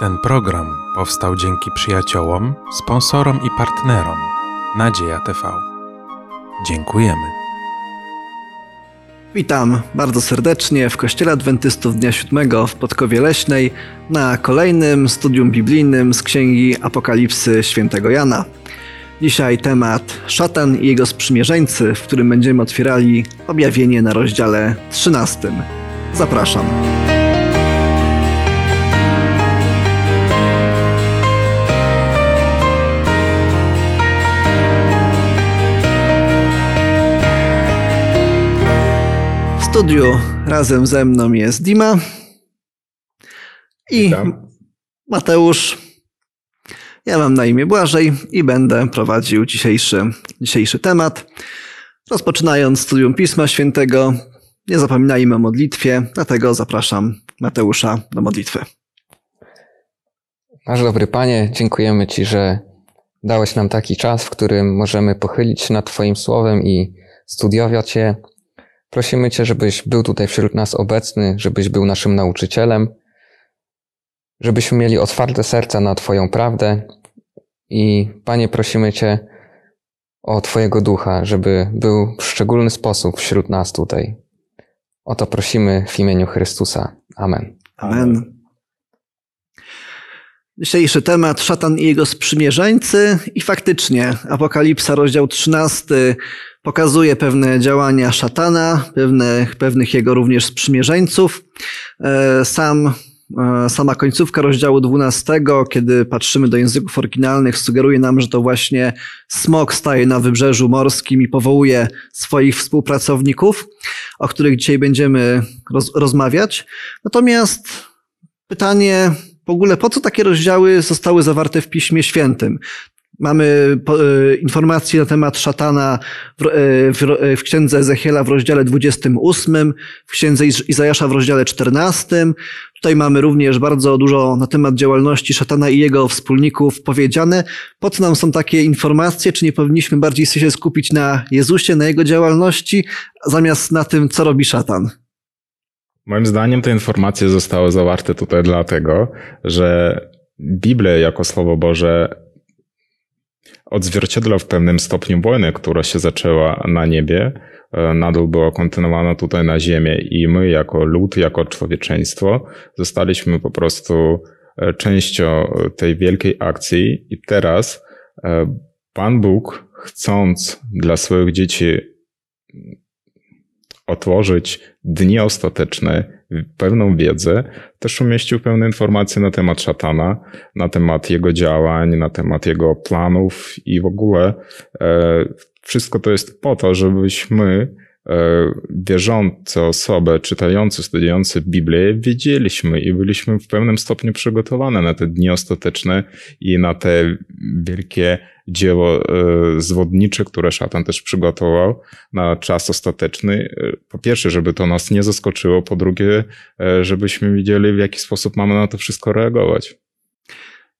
Ten program powstał dzięki przyjaciołom, sponsorom i partnerom Nadzieja TV. Dziękujemy. Witam bardzo serdecznie w Kościele Adwentystów Dnia Siódmego w Podkowie Leśnej na kolejnym studium biblijnym z Księgi Apokalipsy Świętego Jana. Dzisiaj temat szatan i jego sprzymierzeńcy, w którym będziemy otwierali objawienie na rozdziale 13. Zapraszam. Studiu razem ze mną jest Dima i Witam. Mateusz. Ja mam na imię Błażej i będę prowadził dzisiejszy, dzisiejszy temat. Rozpoczynając studium Pisma Świętego, nie zapominajmy o modlitwie, dlatego zapraszam Mateusza do modlitwy. Nasz dobry Panie, dziękujemy Ci, że dałeś nam taki czas, w którym możemy pochylić się nad Twoim słowem i studiować je. Prosimy Cię, żebyś był tutaj wśród nas obecny, żebyś był naszym nauczycielem, żebyśmy mieli otwarte serca na Twoją prawdę i Panie, prosimy Cię o Twojego ducha, żeby był w szczególny sposób wśród nas tutaj. O to prosimy w imieniu Chrystusa. Amen. Amen. Dzisiejszy temat szatan i jego sprzymierzeńcy i faktycznie Apokalipsa rozdział 13 pokazuje pewne działania szatana, pewne, pewnych jego również sprzymierzeńców. E, Sam, e, sama końcówka rozdziału 12, kiedy patrzymy do języków oryginalnych, sugeruje nam, że to właśnie smok staje na wybrzeżu morskim i powołuje swoich współpracowników, o których dzisiaj będziemy roz, rozmawiać. Natomiast pytanie w ogóle, po co takie rozdziały zostały zawarte w Piśmie Świętym? Mamy e, informacje na temat szatana w, e, w, ro- w księdze Ezechiela w rozdziale 28, w księdze Iz- Izajasza w rozdziale 14. Tutaj mamy również bardzo dużo na temat działalności szatana i jego wspólników powiedziane. Po co nam są takie informacje? Czy nie powinniśmy bardziej się skupić na Jezusie, na jego działalności, zamiast na tym, co robi szatan? Moim zdaniem te informacje zostały zawarte tutaj dlatego, że Biblia jako Słowo Boże odzwierciedla w pewnym stopniu wojnę, która się zaczęła na niebie, e, nadal była kontynuowana tutaj na ziemię i my jako lud, jako człowieczeństwo zostaliśmy po prostu e, częścią tej wielkiej akcji. I teraz e, Pan Bóg chcąc dla swoich dzieci otworzyć dni ostateczne, pewną wiedzę, też umieścił pewne informacje na temat szatana, na temat jego działań, na temat jego planów i w ogóle e, wszystko to jest po to, żebyśmy e, wierzące osoby, czytające, studiujące Biblię, wiedzieliśmy i byliśmy w pewnym stopniu przygotowane na te dni ostateczne i na te wielkie dzieło e, zwodnicze, które szatan też przygotował na czas ostateczny. E, Po pierwsze, żeby to nas nie zaskoczyło, po drugie, e, żebyśmy wiedzieli, w jaki sposób mamy na to wszystko reagować.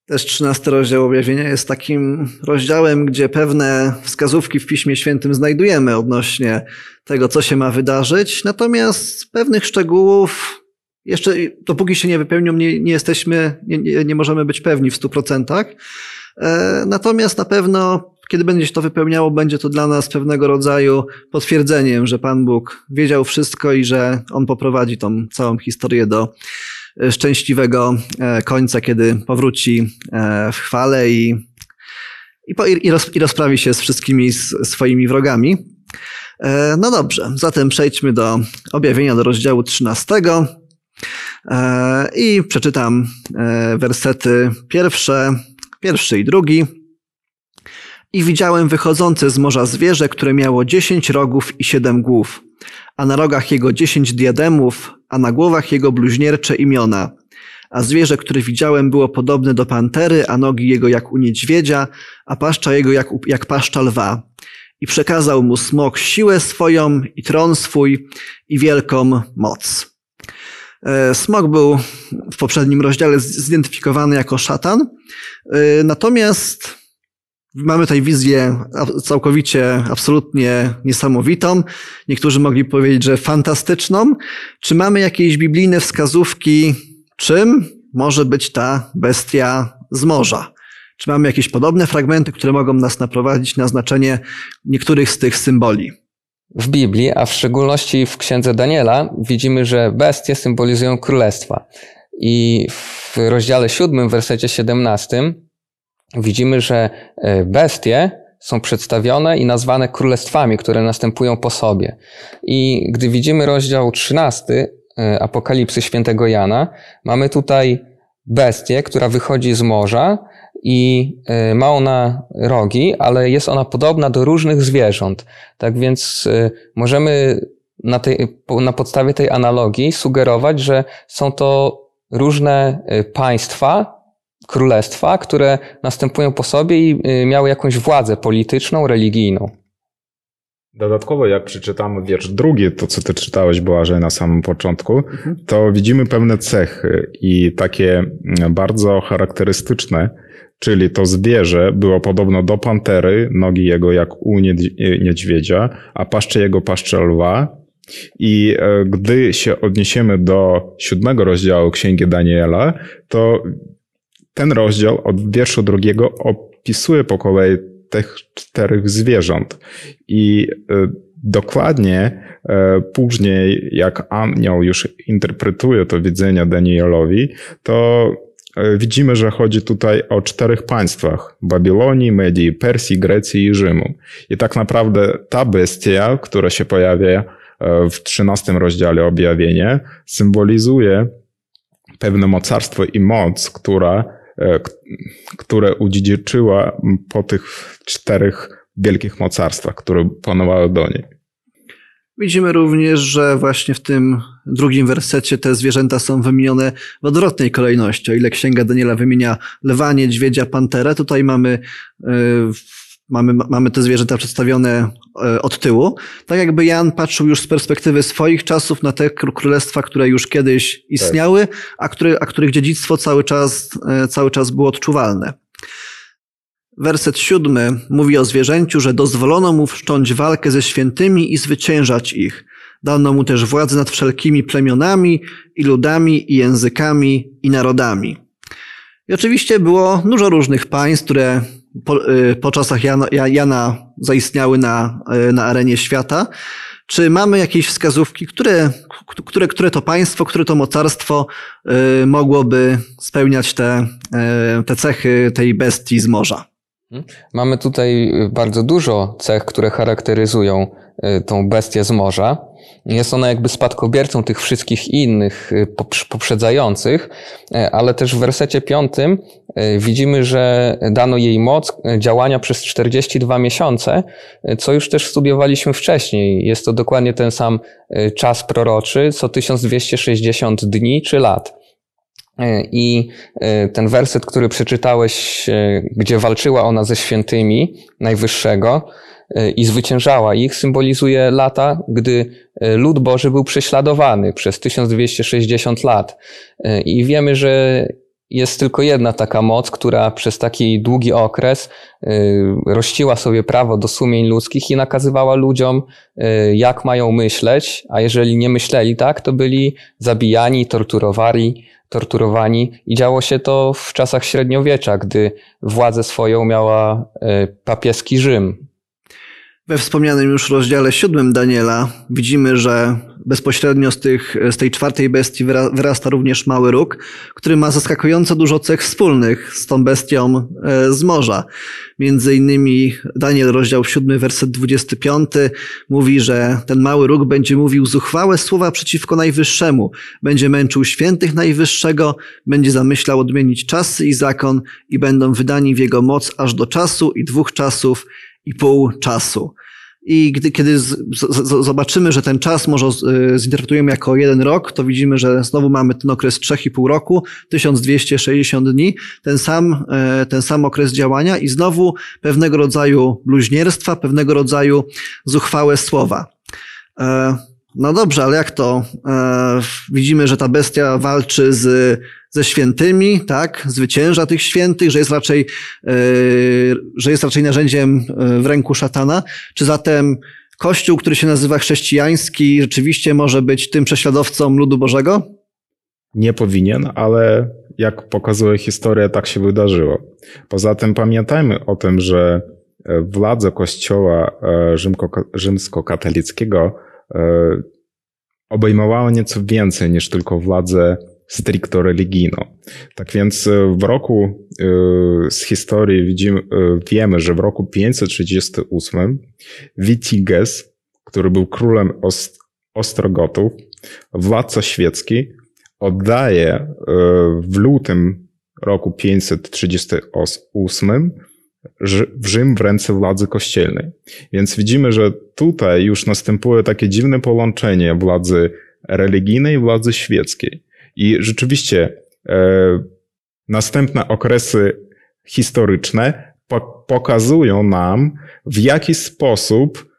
Też 13 rozdział objawienia jest takim rozdziałem, gdzie pewne wskazówki w Piśmie Świętym znajdujemy odnośnie tego, co się ma wydarzyć, natomiast pewnych szczegółów jeszcze dopóki się nie wypełnią, nie, nie jesteśmy, nie, nie możemy być pewni w 100%. E, Natomiast na pewno, kiedy będzie się to wypełniało, będzie to dla nas pewnego rodzaju potwierdzeniem, że Pan Bóg wiedział wszystko i że On poprowadzi tą całą historię do e, szczęśliwego e, końca, kiedy powróci w chwale i, i, po, i, roz, i rozprawi się z wszystkimi swoimi wrogami. No dobrze, zatem przejdźmy do objawienia do rozdziału 13 E, i przeczytam wersety pierwsze, pierwszy i drugi. I widziałem wychodzące z morza zwierzę, które miało dziesięć rogów i siedem głów, a na rogach jego dziesięć diademów, a na głowach jego bluźniercze imiona. A zwierzę, które widziałem, było podobne do pantery, a nogi jego jak u niedźwiedzia, a paszcza jego jak, jak paszcza lwa. I przekazał mu smok siłę swoją i tron swój i wielką moc. E, Smok był w poprzednim rozdziale zidentyfikowany jako szatan, E, natomiast mamy tutaj wizję całkowicie, absolutnie niesamowitą. Niektórzy mogli powiedzieć, że fantastyczną. Czy mamy jakieś biblijne wskazówki, czym może być ta bestia z morza? Czy mamy jakieś podobne fragmenty, które mogą nas naprowadzić na znaczenie niektórych z tych symboli? W Biblii, a w szczególności w księdze Daniela, widzimy, że bestie symbolizują królestwa. I w rozdziale 7, wersecie 17, widzimy, że e, bestie są przedstawione i nazwane królestwami, które następują po sobie. I gdy widzimy rozdział 13 e, Apokalipsy świętego Jana, mamy tutaj bestię, która wychodzi z morza i e, ma ona rogi, ale jest ona podobna do różnych zwierząt. Tak więc e, możemy na, tej, na podstawie tej analogii sugerować, że są to różne państwa, królestwa, które następują po sobie i miały jakąś władzę polityczną, religijną. Dodatkowo, jak przeczytamy wiersz drugi, to co ty czytałeś, Błażej, na samym początku, mhm. to widzimy pewne cechy i takie mm, bardzo charakterystyczne, czyli to zwierzę było podobno do pantery, nogi jego jak u niedźwiedzia, a paszcze jego paszcze lwa. I e, gdy się odniesiemy do siódmego rozdziału Księgi Daniela, to ten rozdział od wierszu drugiego opisuje po kolei tych czterech zwierząt. I e, dokładnie e, później, jak anioł już interpretuje to widzenie Danielowi, to e, widzimy, że chodzi tutaj o czterech państwach: Babilonii, Medii, Persji, Grecji i Rzymu. I tak naprawdę ta bestia, która się pojawia w trzynastym rozdziale objawienia, symbolizuje pewne mocarstwo i moc, która E, które udziedziczyła po tych czterech wielkich mocarstwach, które panowały do niej. Widzimy również, że właśnie w tym drugim wersecie te zwierzęta są wymienione w odwrotnej kolejności. O ile Księga Daniela wymienia lwa, niedźwiedzia, panterę, tutaj mamy e, mamy, mamy te zwierzęta przedstawione e, od tyłu. Tak jakby Jan patrzył już z perspektywy swoich czasów na te królestwa, które już kiedyś istniały, a, które, a których dziedzictwo cały czas, e, cały czas było odczuwalne. Werset siódmy mówi o zwierzęciu, że dozwolono mu wszcząć walkę ze świętymi i zwyciężać ich. Dano mu też władzę nad wszelkimi plemionami i ludami i językami i narodami. I oczywiście było dużo różnych państw, które po, y, po czasach Jana, Jana zaistniały na, y, na arenie świata. Czy mamy jakieś wskazówki, które, które, które to państwo, które to mocarstwo y, mogłoby spełniać te, te cechy tej bestii z morza? Mamy tutaj bardzo dużo cech, które charakteryzują tą bestię z morza. Jest ona jakby spadkobiercą tych wszystkich innych y, poprzedzających, y, ale też w wersecie piątym y, widzimy, że dano jej moc działania przez 42 miesiące, co już też studiowaliśmy wcześniej. Jest to dokładnie ten sam czas proroczy, co 1260 dni czy lat. I ten werset, który przeczytałeś, gdzie walczyła ona ze świętymi Najwyższego, E, i zwyciężała ich, symbolizuje lata, gdy e, lud Boży był prześladowany przez 1260 lat. E, I wiemy, że jest tylko jedna taka moc, która przez taki długi okres rościła sobie prawo do sumień ludzkich i nakazywała ludziom, jak mają myśleć, a jeżeli nie myśleli tak, to byli zabijani, torturowani, torturowani i działo się to w czasach średniowiecza, gdy władzę swoją miała papieski Rzym. We wspomnianym już rozdziale siódmym Daniela widzimy, że bezpośrednio z, tych, z tej czwartej bestii wyrasta również mały róg, który ma zaskakująco dużo cech wspólnych z tą bestią e, z morza. Między innymi Daniel, rozdział siódmy, werset 25 mówi, że ten mały róg będzie mówił zuchwałe słowa przeciwko Najwyższemu, będzie męczył świętych Najwyższego, będzie zamyślał odmienić czasy i zakon i będą wydani w jego moc aż do czasu i dwóch czasów i pół czasu. I gdy, kiedy z, z, zobaczymy, że ten czas może y, zinterpretujemy jako jeden rok, to widzimy, że znowu mamy ten okres 3,5 roku, 1260 dni, ten sam, e, ten sam okres działania i znowu pewnego rodzaju bluźnierstwa, pewnego rodzaju zuchwałe słowa. No dobrze, ale jak to? E, widzimy, że ta bestia walczy z, ze świętymi, tak? Zwycięża tych świętych, że jest raczej, e, że jest raczej narzędziem e, w ręku szatana. Czy zatem Kościół, który się nazywa chrześcijański, rzeczywiście może być tym prześladowcą ludu Bożego? nie powinien, ale jak pokazuje historia, tak się wydarzyło. Poza tym pamiętajmy o tym, że e, władza Kościoła e, rzymskokatolickiego obejmowała nieco więcej niż tylko władzę stricto religijną. Tak więc w roku z historii widzimy, wiemy, że w roku 538 Witiges, który był królem Ostrogotów, władca świecki, oddaje e, w lutym roku 538 w Rzym w ręce władzy kościelnej. Więc widzimy, że tutaj już następuje takie dziwne połączenie władzy religijnej i władzy świeckiej. I rzeczywiście e, następne okresy historyczne po pokazują nam, w jaki sposób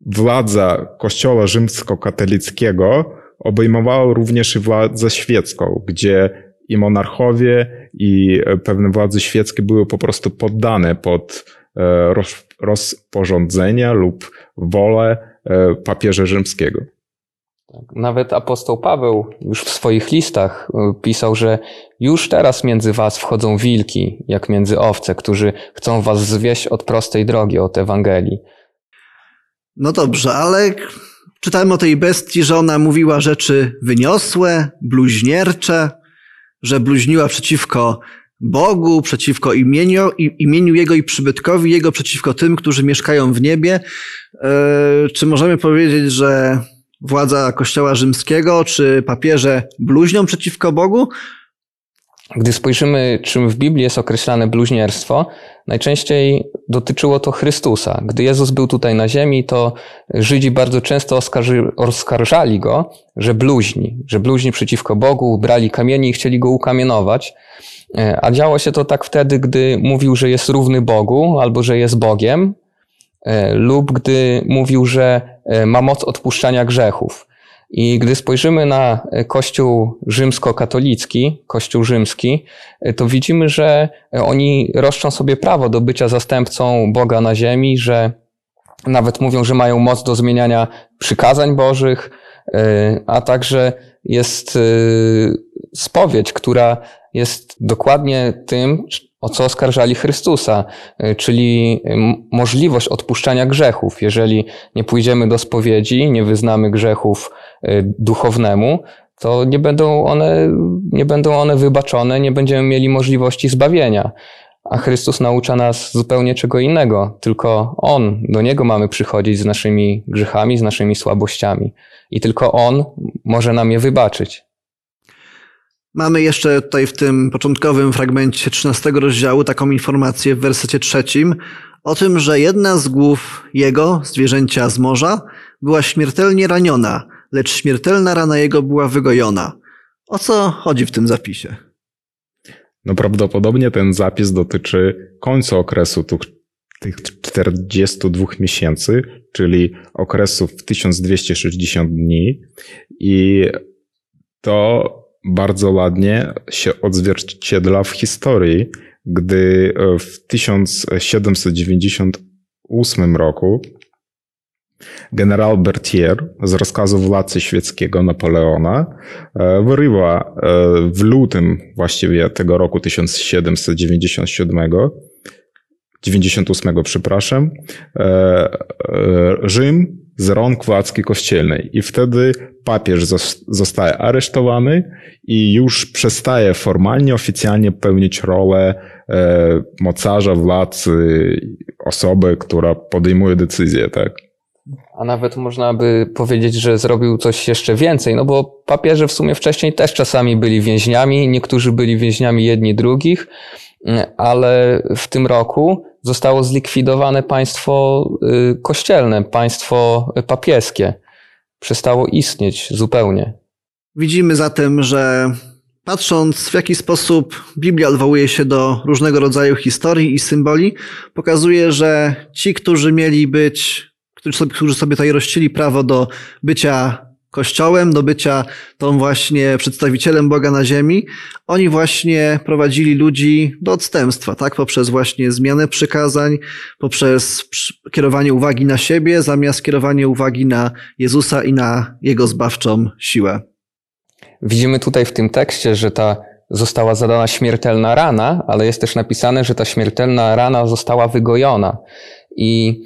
władza Kościoła rzymskokatolickiego obejmowało również i władzę świecką, gdzie i monarchowie, i e, pewne władze świeckie były po prostu poddane pod e, rozporządzenia lub wolę e, papieża rzymskiego. Tak, nawet apostoł Paweł już w swoich listach pisał, że już teraz między was wchodzą wilki, jak między owce, którzy chcą was zwieść od prostej drogi, od Ewangelii. No dobrze, ale Czytałem o tej bestii, że ona mówiła rzeczy wyniosłe, bluźniercze, że bluźniła przeciwko Bogu, przeciwko imieniu, imieniu Jego i przybytkowi Jego, przeciwko tym, którzy mieszkają w niebie. E, czy możemy powiedzieć, że władza Kościoła Rzymskiego czy papieże bluźnią przeciwko Bogu? Gdy spojrzymy, czym w Biblii jest określane bluźnierstwo, najczęściej dotyczyło to Chrystusa. Gdy Jezus był tutaj na ziemi, to Żydzi bardzo często oskarży, oskarżali go, że bluźni, że bluźni przeciwko Bogu, brali kamienie i chcieli go ukamienować. E, a działo się to tak wtedy, gdy mówił, że jest równy Bogu albo że jest Bogiem, e, lub gdy mówił, że e, ma moc odpuszczania grzechów. I gdy spojrzymy na Kościół rzymskokatolicki, Kościół rzymski, to widzimy, że oni roszczą sobie prawo do bycia zastępcą Boga na ziemi, że nawet mówią, że mają moc do zmieniania przykazań Bożych, a także jest spowiedź, która jest dokładnie tym, o co oskarżali Chrystusa, czyli możliwość odpuszczania grzechów. Jeżeli nie pójdziemy do spowiedzi, nie wyznamy grzechów duchownemu, to nie będą one, nie będą one wybaczone, nie będziemy mieli możliwości zbawienia. A Chrystus naucza nas zupełnie czego innego, tylko On, do Niego mamy przychodzić z naszymi grzechami, z naszymi słabościami. I tylko On może nam je wybaczyć. Mamy jeszcze tutaj w tym początkowym fragmencie 13 rozdziału taką informację w wersecie trzecim o tym, że jedna z głów jego, zwierzęcia z morza, była śmiertelnie raniona, lecz śmiertelna rana jego była wygojona. O co chodzi w tym zapisie? No prawdopodobnie ten zapis dotyczy końca okresu tych, tych 42 miesięcy, czyli okresu w 1260 dni i to bardzo ładnie się odzwierciedla w historii, gdy w 1798 roku generał Berthier z rozkazu władcy świeckiego Napoleona e, wyrywa e, w lutym właściwie tego roku 1797 98, przepraszam, e, Rzym z rąk władzy kościelnej. I wtedy papież zostaje aresztowany i już przestaje formalnie, oficjalnie pełnić rolę mocarza, władcy, osoby, która podejmuje decyzje, tak? A nawet można by powiedzieć, że zrobił coś jeszcze więcej, no bo papieże w sumie wcześniej też czasami byli więźniami, niektórzy byli więźniami jedni drugich, ale w tym roku zostało zlikwidowane państwo y, kościelne, państwo papieskie. Przestało istnieć zupełnie. Widzimy zatem, że patrząc w jaki sposób Biblia odwołuje się do różnego rodzaju historii i symboli, pokazuje, że ci, którzy mieli być którzy sobie, tutaj rościli prawo do bycia kościołem, do bycia tą właśnie przedstawicielem Boga na ziemi, oni właśnie prowadzili ludzi do odstępstwa, tak? Poprzez właśnie zmianę przykazań, poprzez kierowanie uwagi na siebie, zamiast kierowanie uwagi na Jezusa i na Jego zbawczą siłę. Widzimy tutaj w tym tekście, że ta została zadana śmiertelna rana, ale jest też napisane, że ta śmiertelna rana została wygojona. I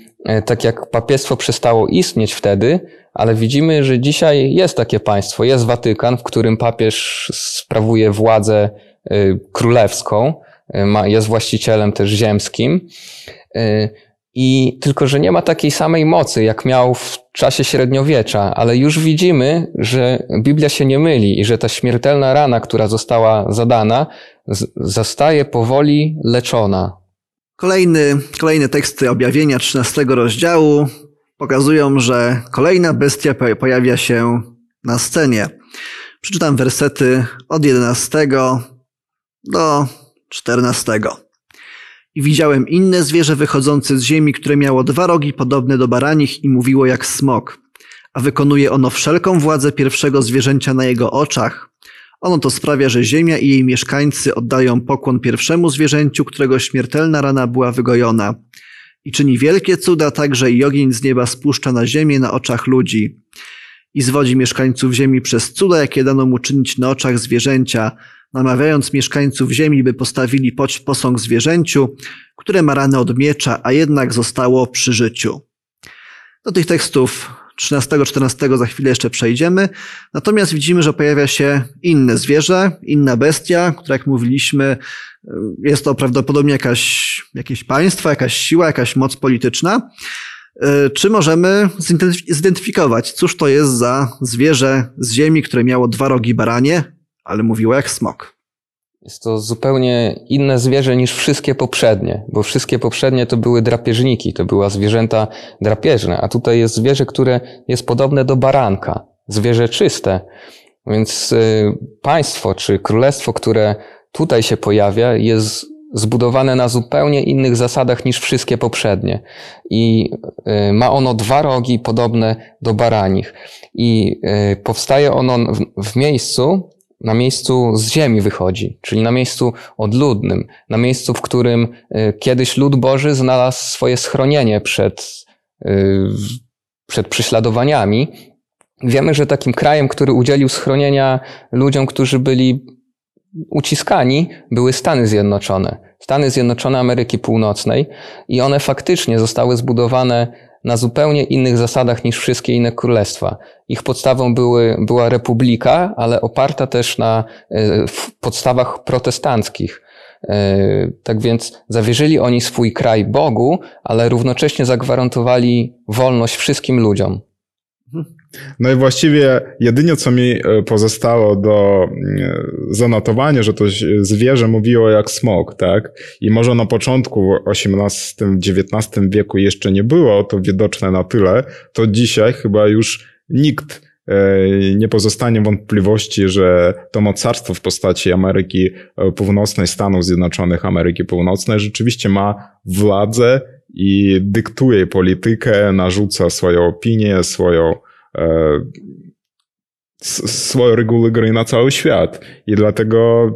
tak jak papiestwo przestało istnieć wtedy, ale widzimy, że dzisiaj jest takie państwo, jest Watykan, w którym papież sprawuje władzę e, królewską, e, jest właścicielem też ziemskim. I tylko, że nie ma takiej samej mocy, jak miał w czasie średniowiecza, ale już widzimy, że Biblia się nie myli i że ta śmiertelna rana, która została zadana, zostaje powoli leczona. Kolejny, kolejne teksty objawienia 13 rozdziału pokazują, że kolejna bestia pojawia się na scenie. Przeczytam wersety od 11 do 14. I widziałem inne zwierzę wychodzące z ziemi, które miało dwa rogi podobne do baranich i mówiło jak smok. A wykonuje ono wszelką władzę pierwszego zwierzęcia na jego oczach. Ono to sprawia, że ziemia i jej mieszkańcy oddają pokłon pierwszemu zwierzęciu, którego śmiertelna rana była wygojona. I czyni wielkie cuda także i ogień z nieba spuszcza na ziemię na oczach ludzi. I zwodzi mieszkańców ziemi przez cuda, jakie dano mu czynić na oczach zwierzęcia, namawiając mieszkańców ziemi, by postawili posąg zwierzęciu, które ma ranę od miecza, a jednak zostało przy życiu. Do tych tekstów 13-14 za chwilę jeszcze przejdziemy. Natomiast widzimy, że pojawia się inne zwierzę, inna bestia, która jak mówiliśmy, jest to prawdopodobnie jakaś, jakieś państwo, jakaś siła, jakaś moc polityczna. Czy możemy zidentyfikować, cóż to jest za zwierzę z ziemi, które miało dwa rogi baranie, ale mówiło jak smok. Jest to zupełnie inne zwierzę niż wszystkie poprzednie, bo wszystkie poprzednie to były drapieżniki, to były zwierzęta drapieżne, a tutaj jest zwierzę, które jest podobne do baranka, zwierzę czyste. Więc y, państwo czy królestwo, które tutaj się pojawia, jest zbudowane na zupełnie innych zasadach niż wszystkie poprzednie. I y, ma ono dwa rogi podobne do baranich. I y, powstaje ono w miejscu, na miejscu z ziemi wychodzi, czyli na miejscu odludnym, na miejscu, w którym y, kiedyś lud Boży znalazł swoje schronienie przed, y, przed prześladowaniami. Wiemy, że takim krajem, który udzielił schronienia ludziom, którzy byli uciskani, były Stany Zjednoczone. Stany Zjednoczone Ameryki Północnej i one faktycznie zostały zbudowane na zupełnie innych zasadach niż wszystkie inne królestwa. Ich podstawą były, była republika, ale oparta też na e, podstawach protestanckich. E, tak więc zawierzyli oni swój kraj Bogu, ale równocześnie zagwarantowali wolność wszystkim ludziom. No i właściwie jedynie co mi e, pozostało do e, zanotowania, że to zwierzę mówiło jak smok, tak? I może na początku XVIII-XIX wieku jeszcze nie było to widoczne na tyle, to dzisiaj chyba już nikt e, nie pozostanie wątpliwości, że to mocarstwo w postaci Ameryki Północnej, Stanów Zjednoczonych Ameryki Północnej rzeczywiście ma władzę i dyktuje politykę, narzuca swoją opinię, swoją swoje reguły gry na cały świat. I dlatego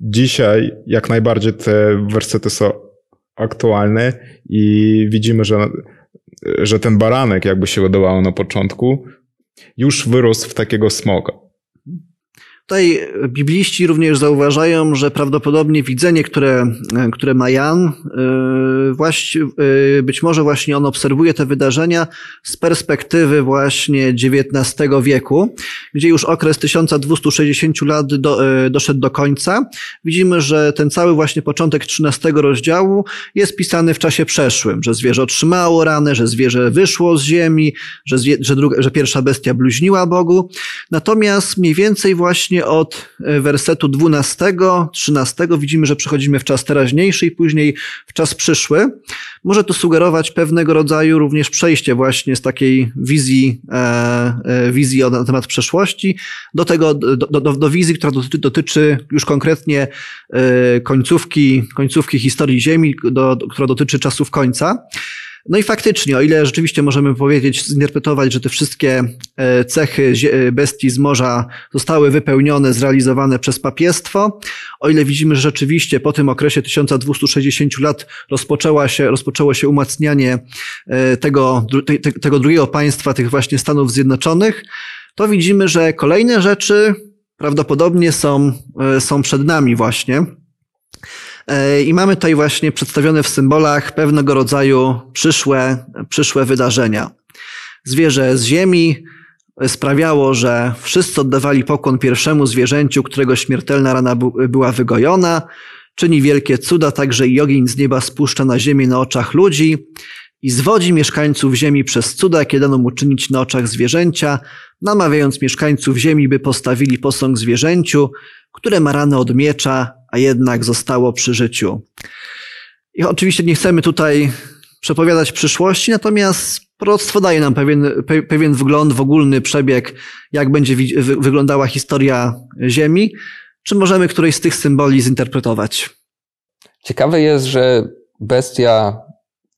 dzisiaj jak najbardziej te wersety są aktualne i widzimy, że, że ten baranek, jakby się wydawało na początku, już wyrósł w takiego smoka. Tutaj bibliści również zauważają, że prawdopodobnie widzenie, które, które ma Jan, yy, właśnie, być może właśnie on obserwuje te wydarzenia z perspektywy właśnie XIX wieku, gdzie już okres 1260 lat do, doszedł do końca. Widzimy, że ten cały właśnie początek 13 rozdziału jest pisany w czasie przeszłym, że zwierzę otrzymało ranę, że zwierzę wyszło z ziemi, że, zwie, że, druga, że pierwsza bestia bluźniła Bogu. Natomiast mniej więcej właśnie od e, wersetu 12, 13 widzimy, że przechodzimy w czas teraźniejszy i później w czas przyszły. Może to sugerować pewnego rodzaju również przejście właśnie z takiej wizji, e, e, wizji na temat przeszłości do tego, do, do, do wizji, która dotyczy, dotyczy już konkretnie końcówki, końcówki historii Ziemi, do, która dotyczy czasów końca. No i faktycznie, o ile rzeczywiście możemy powiedzieć, zinterpretować, że te wszystkie e, cechy e, bestii z morza zostały wypełnione, zrealizowane przez papiestwo, o ile widzimy, że rzeczywiście po tym okresie 1260 lat rozpoczęła się, rozpoczęło się umacnianie e, tego, tego drugiego państwa, tych właśnie Stanów Zjednoczonych, to widzimy, że kolejne rzeczy prawdopodobnie są, są przed nami właśnie. I mamy tutaj właśnie przedstawione w symbolach pewnego rodzaju przyszłe, przyszłe wydarzenia. Zwierzę z ziemi sprawiało, że wszyscy oddawali pokłon pierwszemu zwierzęciu, którego śmiertelna rana była wygojona. Czyni wielkie cuda, także i ogień z nieba spuszcza na ziemię na oczach ludzi i zwodzi mieszkańców ziemi przez cuda, jakie dano mu czynić na oczach zwierzęcia, namawiając mieszkańców ziemi, by postawili posąg zwierzęciu, które ma ranę od miecza, a jednak zostało przy życiu. I oczywiście nie chcemy tutaj przepowiadać przyszłości, natomiast proroctwo daje nam pewien, pewien wgląd w ogólny przebieg, jak będzie wyglądała historia Ziemi. Czy możemy któryś z tych symboli zinterpretować? Ciekawe jest, że bestia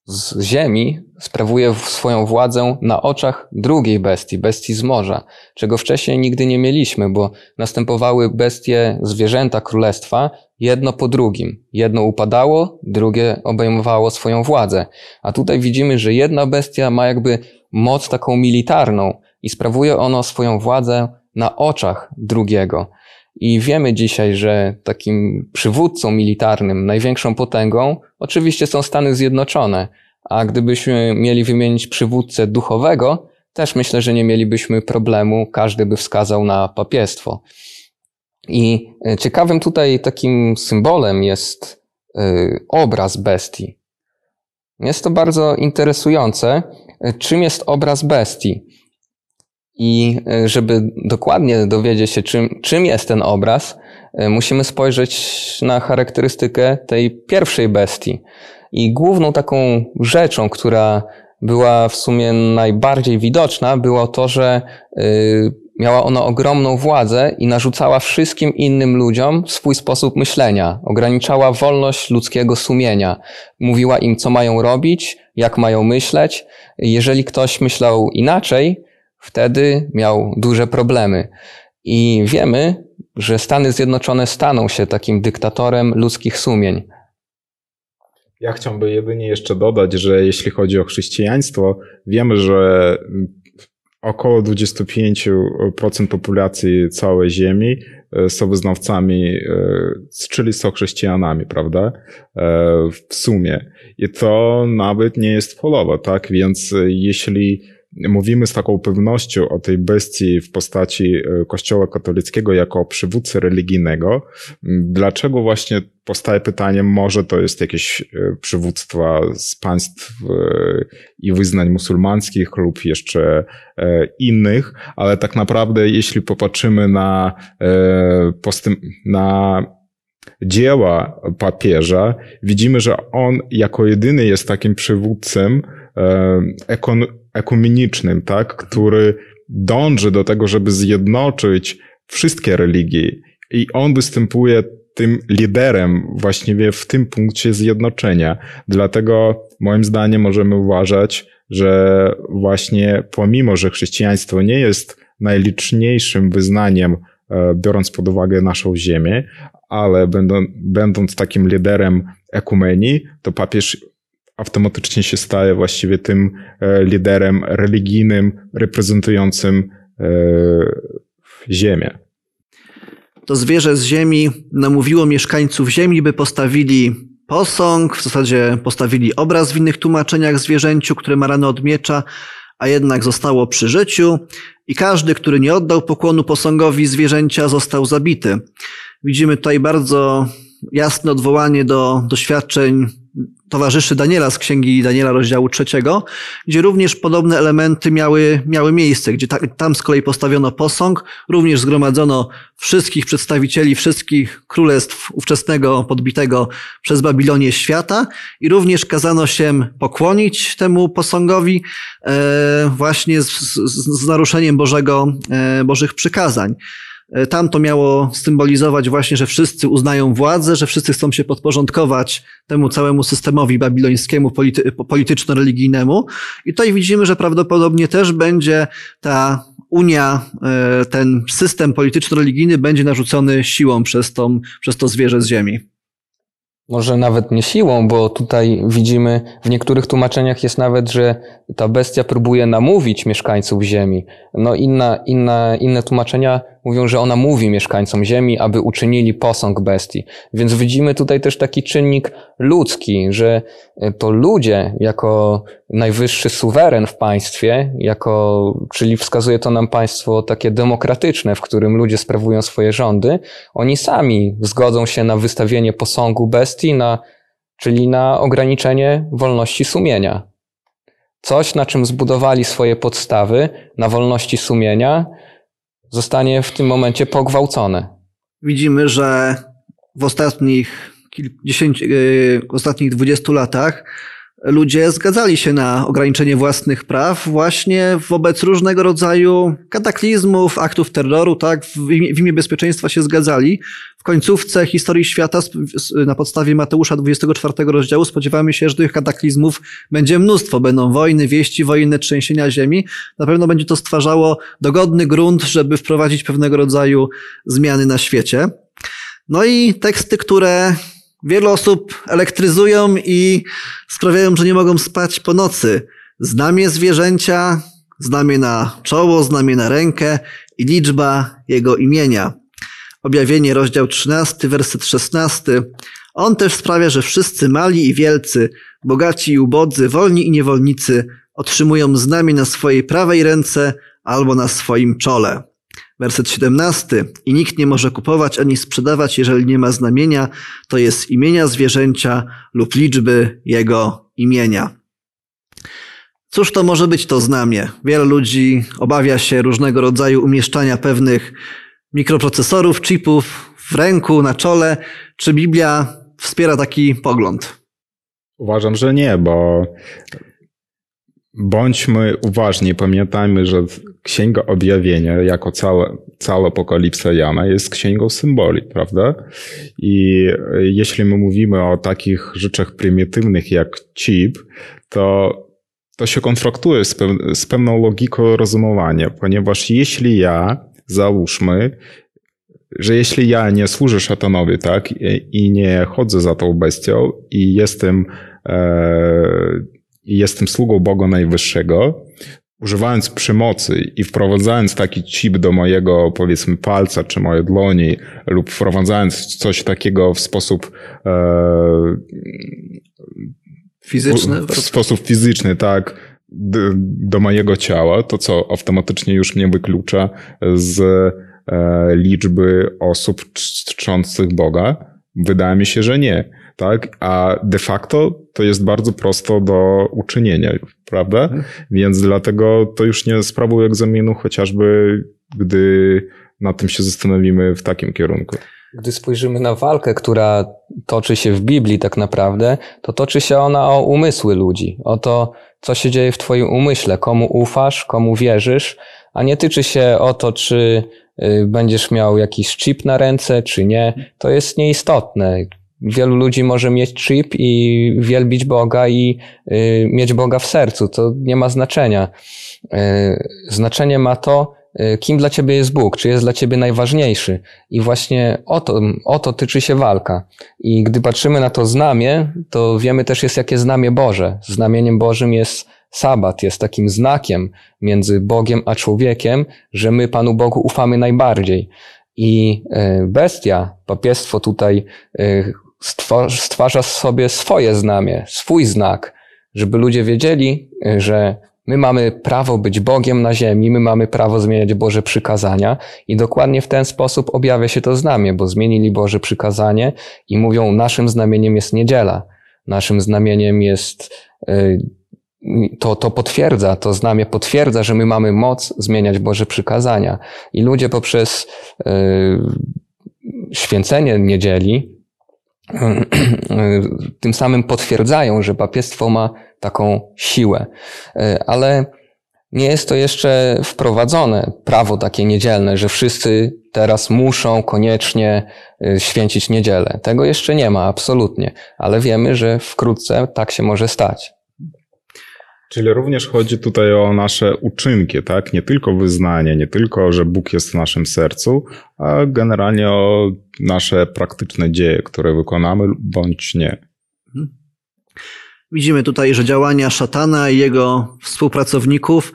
z ziemi sprawuje swoją władzę na oczach drugiej bestii, bestii z morza, czego wcześniej nigdy nie mieliśmy, bo następowały bestie, zwierzęta królestwa, jedno po drugim. Jedno upadało, drugie obejmowało swoją władzę. A tutaj widzimy, że jedna bestia ma jakby moc taką militarną i sprawuje ono swoją władzę na oczach drugiego. I wiemy dzisiaj, że takim przywódcą militarnym, największą potęgą, oczywiście są Stany Zjednoczone. A gdybyśmy mieli wymienić przywódcę duchowego, też myślę, że nie mielibyśmy problemu, każdy by wskazał na papiestwo. I e, ciekawym tutaj takim symbolem jest e, obraz bestii. Jest to bardzo interesujące, e, czym jest obraz bestii. I żeby dokładnie dowiedzieć się, czym, czym jest ten obraz, musimy spojrzeć na charakterystykę tej pierwszej bestii. I główną taką rzeczą, która była w sumie najbardziej widoczna, było to, że Miała ona ogromną władzę i narzucała wszystkim innym ludziom swój sposób myślenia. Ograniczała wolność ludzkiego sumienia. Mówiła im, co mają robić, jak mają myśleć. Jeżeli ktoś myślał inaczej, wtedy miał duże problemy. I wiemy, że Stany Zjednoczone staną się takim dyktatorem ludzkich sumień. Ja chciałbym jedynie jeszcze dodać, że jeśli chodzi o chrześcijaństwo, wiemy, że około 25% populacji całej Ziemi e, są wyznawcami, e, czyli są chrześcijanami, prawda? E, w sumie. I to nawet nie jest polowo, tak? Więc jeśli mówimy z taką pewnością o tej bestii w postaci e, Kościoła katolickiego jako przywódcy religijnego, dlaczego właśnie powstaje pytanie, może to jest jakieś e, przywództwa z państw e, i wyznań musulmańskich lub jeszcze innych, ale tak naprawdę jeśli popatrzymy na, na dzieła papieża, widzimy, że on jako jedyny jest takim przywódcą ekon ekumenicznym, tak, który dąży do tego, żeby zjednoczyć wszystkie religie. I on występuje tym liderem właściwie w tym punkcie zjednoczenia. Dlatego moim zdaniem możemy uważać, że właśnie pomimo, że chrześcijaństwo nie jest najliczniejszym wyznaniem, e, biorąc pod uwagę naszą ziemię, ale będą, będąc takim liderem ekumenii, to papież automatycznie się staje właściwie tym e, liderem religijnym reprezentującym e, Ziemię. To zwierzę z ziemi namówiło mieszkańców ziemi, by postawili posąg, w zasadzie postawili obraz w innych tłumaczeniach zwierzęciu, które ma rano od miecza, a jednak zostało przy życiu i każdy, który nie oddał pokłonu posągowi zwierzęcia, został zabity. Widzimy tutaj bardzo jasne odwołanie do doświadczeń towarzyszy Daniela z księgi Daniela rozdziału trzeciego, gdzie również podobne elementy miały, miały miejsce, gdzie ta, tam z kolei postawiono posąg, również zgromadzono wszystkich przedstawicieli wszystkich królestw ówczesnego podbitego przez Babilonię świata i również kazano się pokłonić temu posągowi e, właśnie z, z, z naruszeniem Bożego, e, Bożych przykazań. E, tam to miało symbolizować właśnie, że wszyscy uznają władzę, że wszyscy chcą się podporządkować temu całemu systemowi babilońskiemu, polity, polityczno-religijnemu. I tutaj widzimy, że prawdopodobnie też będzie ta Unia, e, ten system polityczno-religijny będzie narzucony siłą przez, tą, przez to zwierzę z ziemi. Może nawet nie siłą, bo tutaj widzimy, w niektórych tłumaczeniach jest nawet, że ta bestia próbuje namówić mieszkańców Ziemi. No inna, inna, inne tłumaczenia mówią, że ona mówi mieszkańcom ziemi, aby uczynili posąg bestii. Więc widzimy tutaj też taki czynnik ludzki, że e, to ludzie jako najwyższy suweren w państwie, jako, czyli wskazuje to nam państwo takie demokratyczne, w którym ludzie sprawują swoje rządy, oni sami zgodzą się na wystawienie posągu bestii, na, czyli na ograniczenie wolności sumienia. Coś, na czym zbudowali swoje podstawy, na wolności sumienia, zostanie w tym momencie pogwałcone. Widzimy, że w ostatnich, kilkudziesięciu, yy, ostatnich 20 latach ludzie zgadzali się na ograniczenie własnych praw właśnie wobec różnego rodzaju kataklizmów, aktów terroru, tak? W imię, w imię bezpieczeństwa się zgadzali. Końcówce historii świata na podstawie Mateusza 24 rozdziału spodziewamy się, że tych kataklizmów będzie mnóstwo. Będą wojny, wieści wojenne, trzęsienia ziemi. Na pewno będzie to stwarzało dogodny grunt, żeby wprowadzić pewnego rodzaju zmiany na świecie. No i teksty, które Wiele osób elektryzują i sprawiają, że nie mogą spać po nocy. Znamie zwierzęcia, znamie na czoło, znamie na rękę i liczba jego imienia. Objawienie, rozdział 13, werset 16. On też sprawia, że wszyscy mali i wielcy, bogaci i ubodzy, wolni i niewolnicy otrzymują znamie na swojej prawej ręce albo na swoim czole. Werset 17. I nikt nie może kupować ani sprzedawać, jeżeli nie ma znamienia, to jest imienia zwierzęcia lub liczby jego imienia. Cóż to może być to znamie? Wiele ludzi obawia się różnego rodzaju umieszczania pewnych mikroprocesorów, chipów w ręku, na czole. Czy Biblia wspiera taki pogląd? Uważam, że nie, bo Bądźmy uważni, pamiętajmy, że Księga Objawienia, jako cała, cała apokalipsa Jana, jest księgą symboli, prawda? I jeśli my mówimy o takich rzeczach prymitywnych jak chip, to to się konfrontuje z, peł z pewną logiką rozumowania, ponieważ jeśli ja, załóżmy, że jeśli ja nie służę szatanowi, tak, i nie chodzę za tą bestią i jestem e, i jestem sługą Boga Najwyższego, używając przemocy i wprowadzając taki chip do mojego, powiedzmy, palca czy mojej dłoni, lub wprowadzając coś takiego w sposób e, fizyczny, w, w sposób fizyczny, tak, do, mojego ciała, to co automatycznie już mnie wyklucza z e, liczby osób czczących Boga? Wydaje mi się, że nie tak? A de facto to jest bardzo prosto do uczynienia, prawda? Mhm. Więc dlatego to już nie sprawuje egzaminu, chociażby gdy na tym się zastanowimy w takim kierunku. Gdy spojrzymy na walkę, która toczy się w Biblii tak naprawdę, to toczy się ona o umysły ludzi, o to, co się dzieje w Twoim umyśle, komu ufasz, komu wierzysz, a nie tyczy się o to, czy y, będziesz miał jakiś chip na ręce, czy nie. To jest nieistotne wielu ludzi może mieć chip i wielbić Boga i y, mieć Boga w sercu. To nie ma znaczenia. Y, znaczenie ma to, kim dla ciebie jest Bóg, czy jest dla ciebie najważniejszy. I właśnie o to, o to tyczy się walka. I gdy patrzymy na to znamie, to wiemy też jest jakie znamie Boże. Znamieniem Bożym jest sabat, jest takim znakiem między Bogiem a człowiekiem, że my Panu Bogu ufamy najbardziej. I bestia, papiestwo tutaj stwarza sobie swoje znamie, swój znak, żeby ludzie wiedzieli, że my mamy prawo być Bogiem na ziemi, my mamy prawo zmieniać Boże przykazania i dokładnie w ten sposób objawia się to znamie, bo zmienili Boże przykazanie i mówią, naszym znamieniem jest niedziela, naszym znamieniem jest y, to, to potwierdza, to znamie potwierdza, że my mamy moc zmieniać Boże przykazania. I ludzie poprzez y, święcenie niedzieli tym samym potwierdzają, że papiestwo ma taką siłę. Ale nie jest to jeszcze wprowadzone prawo takie niedzielne, że wszyscy teraz muszą koniecznie y, święcić niedzielę. Tego jeszcze nie ma, absolutnie. Ale wiemy, że wkrótce tak się może stać. Czyli również chodzi tutaj o nasze uczynki, tak? Nie tylko wyznanie, nie tylko, że Bóg jest w naszym sercu, a generalnie o nasze praktyczne dzieje, które wykonamy bądź nie. Widzimy tutaj, że działania szatana i jego współpracowników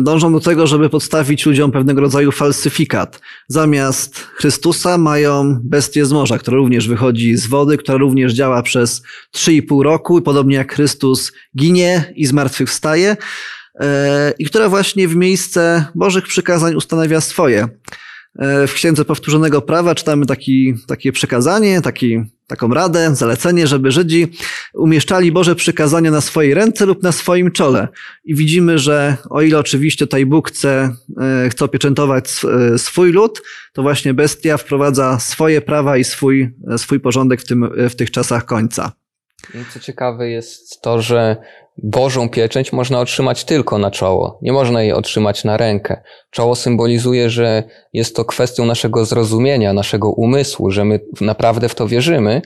dążą do tego, żeby podstawić ludziom pewnego rodzaju falsyfikat. Zamiast Chrystusa mają bestię z morza, która również wychodzi z wody, która również działa przez 3,5 roku podobnie jak Chrystus ginie i zmartwychwstaje e, i która właśnie w miejsce Bożych przykazań ustanawia swoje. E, w Księdze Powtórzonego Prawa czytamy taki, takie przekazanie, taki, taką radę, zalecenie, żeby Żydzi umieszczali Boże przykazania na swojej ręce lub na swoim czole. I widzimy, że o ile oczywiście tutaj Bóg chce, e, chce opieczętować e, swój lud, to właśnie bestia wprowadza swoje prawa i swój, swój porządek w, tym, w tych czasach końca. Co ciekawe jest to, że Bożą pieczęć można otrzymać tylko na czoło. Nie można jej otrzymać na rękę. Czoło symbolizuje, że jest to kwestią naszego zrozumienia, naszego umysłu, że my naprawdę w to wierzymy.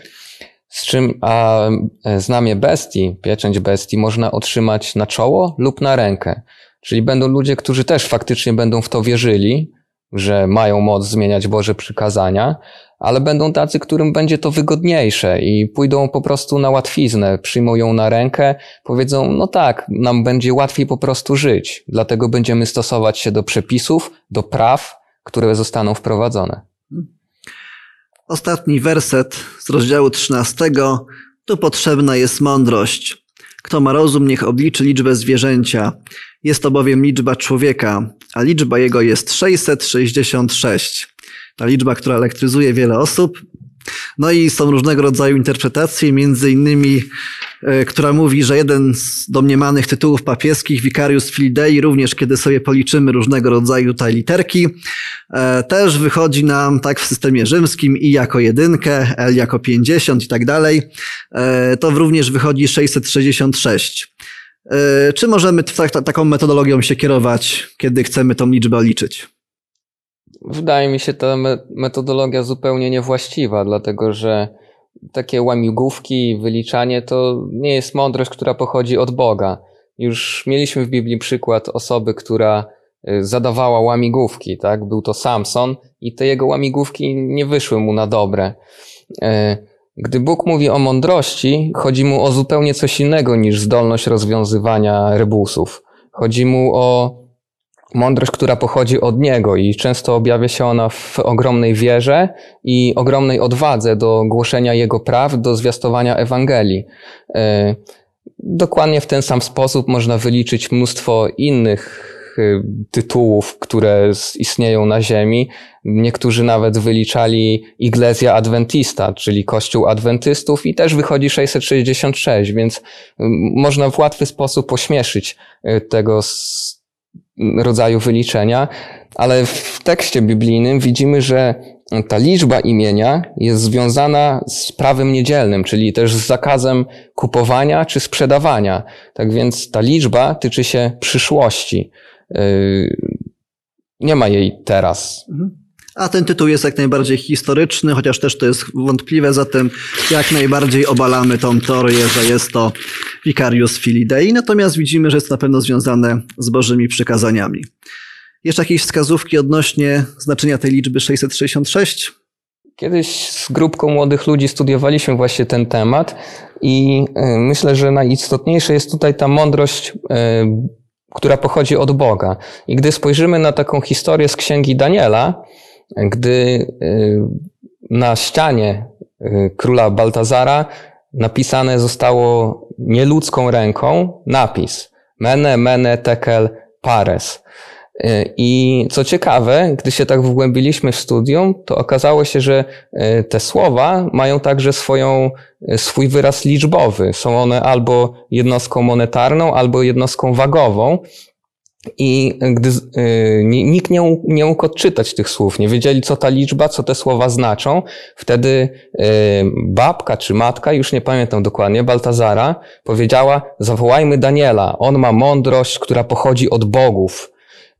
Z czym, a e, znamie bestii, pieczęć bestii można otrzymać na czoło lub na rękę. Czyli będą ludzie, którzy też faktycznie będą w to wierzyli, że mają moc zmieniać Boże przykazania, ale będą tacy, którym będzie to wygodniejsze i pójdą po prostu na łatwiznę, przyjmą ją na rękę, powiedzą, no tak, nam będzie łatwiej po prostu żyć, dlatego będziemy stosować się do przepisów, do praw, które zostaną wprowadzone. Ostatni werset z rozdziału 13. Tu potrzebna jest mądrość. Kto ma rozum, niech obliczy liczbę zwierzęcia. Jest to bowiem liczba człowieka, a liczba jego jest 666 ta liczba, która elektryzuje wiele osób. No i są różnego rodzaju interpretacje, między innymi, e, która mówi, że jeden z domniemanych tytułów papieskich, Vicarius Filidei, również kiedy sobie policzymy różnego rodzaju tutaj literki, e, też wychodzi nam tak w systemie rzymskim i jako jedynkę, L jako 50 i tak dalej. E, to również wychodzi 666. Czy możemy tak, taką metodologią się kierować, kiedy chcemy tą liczbę liczyć? Wydaje mi się ta metodologia zupełnie niewłaściwa, dlatego że takie łamigłówki, wyliczanie to nie jest mądrość, która pochodzi od Boga. Już mieliśmy w Biblii przykład osoby, która y, zadawała łamigłówki, tak? Był to Samson i te jego łamigłówki nie wyszły mu na dobre. Y, gdy Bóg mówi o mądrości, chodzi mu o zupełnie coś innego niż zdolność rozwiązywania rebusów. Chodzi mu o mądrość, która pochodzi od Niego i często objawia się ona w ogromnej wierze i ogromnej odwadze do głoszenia Jego praw, do zwiastowania Ewangelii. E, dokładnie w ten sam sposób można wyliczyć mnóstwo innych e, tytułów, które istnieją na Ziemi. Niektórzy nawet wyliczali Iglesia Adventista, czyli Kościół Adwentystów i też wychodzi 666, więc można w łatwy sposób ośmieszyć e, tego rodzaju wyliczenia, ale w tekście biblijnym widzimy, że ta liczba imienia jest związana z prawem niedzielnym, czyli też z zakazem kupowania czy sprzedawania. Tak więc ta liczba tyczy się przyszłości. Yy, nie ma jej teraz. Mhm. A ten tytuł jest jak najbardziej historyczny, chociaż też to jest wątpliwe, zatem jak najbardziej obalamy tą teorię, że jest to Vicarius Filidei, natomiast widzimy, że jest na pewno związane z Bożymi przykazaniami. Jeszcze jakieś wskazówki odnośnie znaczenia tej liczby 666? Kiedyś z grupką młodych ludzi studiowaliśmy właśnie ten temat i e, myślę, że najistotniejsze jest tutaj ta mądrość, e, która pochodzi od Boga. I gdy spojrzymy na taką historię z księgi Daniela, gdy y, na ścianie y, króla Baltazara napisane zostało nieludzką ręką napis Mene, Mene, Tekel, Pares. Y, I co ciekawe, gdy się tak wgłębiliśmy w studium, to okazało się, że te słowa mają także swoją, swój wyraz liczbowy. Są one albo jednostką monetarną, albo jednostką wagową. I gdy y, nikt nie, nie mógł odczytać tych słów, nie wiedzieli, co ta liczba, co te słowa znaczą, wtedy y, babka czy matka, już nie pamiętam dokładnie, Baltazara, powiedziała: Zawołajmy Daniela, on ma mądrość, która pochodzi od bogów.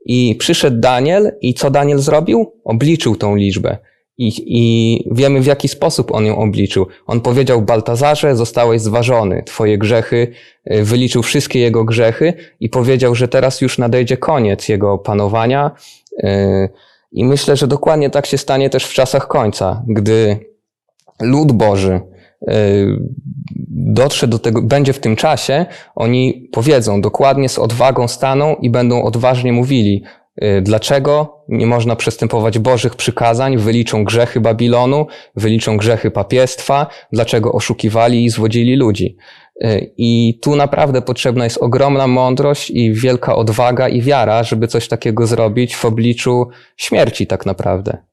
I przyszedł Daniel, i co Daniel zrobił? Obliczył tą liczbę. I, I wiemy, w jaki sposób on ją obliczył. On powiedział Baltazarze, zostałeś zważony, twoje grzechy, y, wyliczył wszystkie jego grzechy i powiedział, że teraz już nadejdzie koniec jego panowania. Y, I myślę, że dokładnie tak się stanie też w czasach końca, gdy lud Boży y, dotrze do tego, będzie w tym czasie, oni powiedzą dokładnie, z odwagą staną i będą odważnie mówili, dlaczego nie można przestępować Bożych przykazań, wyliczą grzechy Babilonu, wyliczą grzechy papiestwa, dlaczego oszukiwali i zwodzili ludzi. Y, I tu naprawdę potrzebna jest ogromna mądrość i wielka odwaga i wiara, żeby coś takiego zrobić w obliczu śmierci tak naprawdę.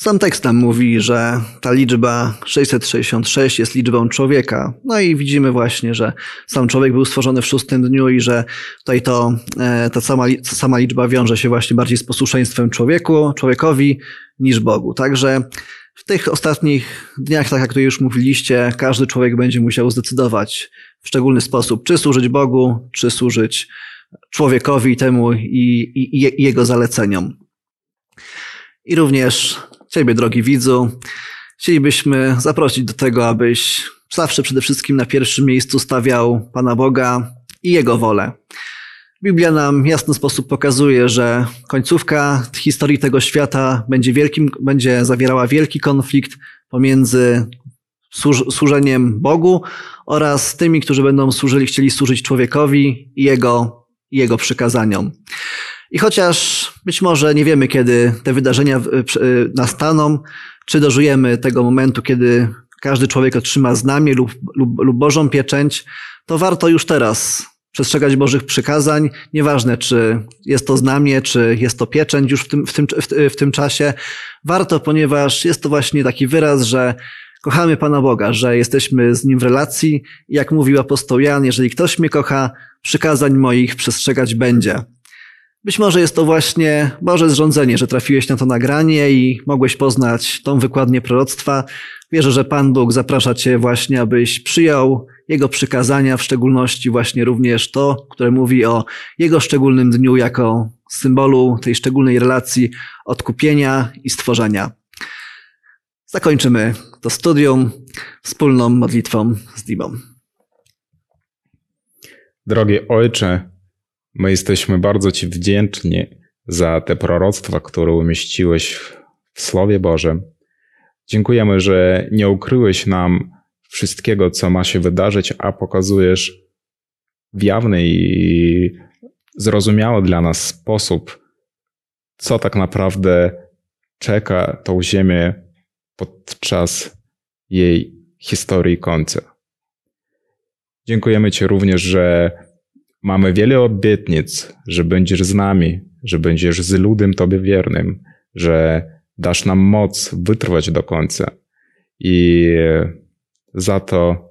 Sam tekst nam mówi, że ta liczba 666 jest liczbą człowieka. No i widzimy właśnie, że sam człowiek był stworzony w szóstym dniu i że tutaj to, e, ta sama, sama liczba wiąże się właśnie bardziej z posłuszeństwem człowieku, człowiekowi niż Bogu. Także w tych ostatnich dniach, tak jak tu już mówiliście, każdy człowiek będzie musiał zdecydować w szczególny sposób, czy służyć Bogu, czy służyć człowiekowi temu i, i, i jego zaleceniom. I również Ciebie, drogi widzu, chcielibyśmy zaprosić do tego, abyś zawsze przede wszystkim na pierwszym miejscu stawiał Pana Boga i Jego wolę. Biblia nam w jasny sposób pokazuje, że końcówka historii tego świata będzie, wielkim, będzie zawierała wielki konflikt pomiędzy służeniem Bogu oraz tymi, którzy będą służyli, chcieli służyć człowiekowi i jego, i jego przykazaniom. I chociaż być może nie wiemy, kiedy te wydarzenia nastaną, czy dożyjemy tego momentu, kiedy każdy człowiek otrzyma znamię lub, lub, lub Bożą pieczęć, to warto już teraz przestrzegać Bożych przykazań, nieważne czy jest to znamie, czy jest to pieczęć już w tym, w tym, w tym czasie. Warto, ponieważ jest to właśnie taki wyraz, że kochamy Pana Boga, że jesteśmy z Nim w relacji. Jak mówił apostoł Jan, jeżeli ktoś mnie kocha, przykazań moich przestrzegać będzie. Być może jest to właśnie Boże zrządzenie, że trafiłeś na to nagranie i mogłeś poznać tą wykładnię proroctwa. Wierzę, że Pan Bóg zaprasza Cię właśnie, abyś przyjął Jego przykazania, w szczególności właśnie również to, które mówi o Jego szczególnym dniu jako symbolu tej szczególnej relacji odkupienia i stworzenia. Zakończymy to studium wspólną modlitwą z Dimą. Drogi Ojcze, My jesteśmy bardzo Ci wdzięczni za te proroctwa, które umieściłeś w Słowie Bożym. Dziękujemy, że nie ukryłeś nam wszystkiego, co ma się wydarzyć, a pokazujesz w jawny i zrozumiały dla nas sposób, co tak naprawdę czeka tą ziemię podczas jej historii końca. Dziękujemy Ci również, że Mamy wiele obietnic, że będziesz z nami, że będziesz z ludem Tobie wiernym, że dasz nam moc wytrwać do końca. I za to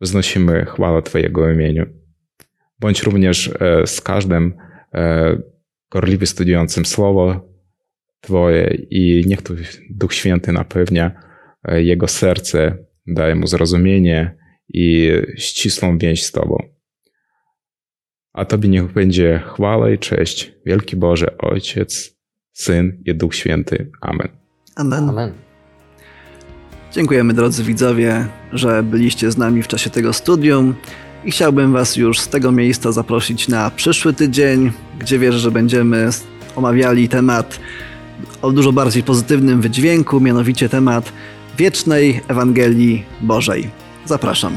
wznosimy chwałę Twojego imieniu. Bądź również e, z każdym e, gorliwie studiującym Słowo Twoje i niech tu Duch Święty napewnia e, jego serce, daje mu zrozumienie i ścisłą więź z Tobą. A Tobie niech będzie chwała i cześć, wielki Boże, Ojciec, Syn i Duch Święty. Amen. Amen. Amen. Dziękujemy drodzy widzowie, że byliście z nami w czasie tego studium i chciałbym Was już z tego miejsca zaprosić na przyszły tydzień, gdzie wierzę, że będziemy omawiali temat o dużo bardziej pozytywnym wydźwięku, mianowicie temat wiecznej Ewangelii Bożej. Zapraszam.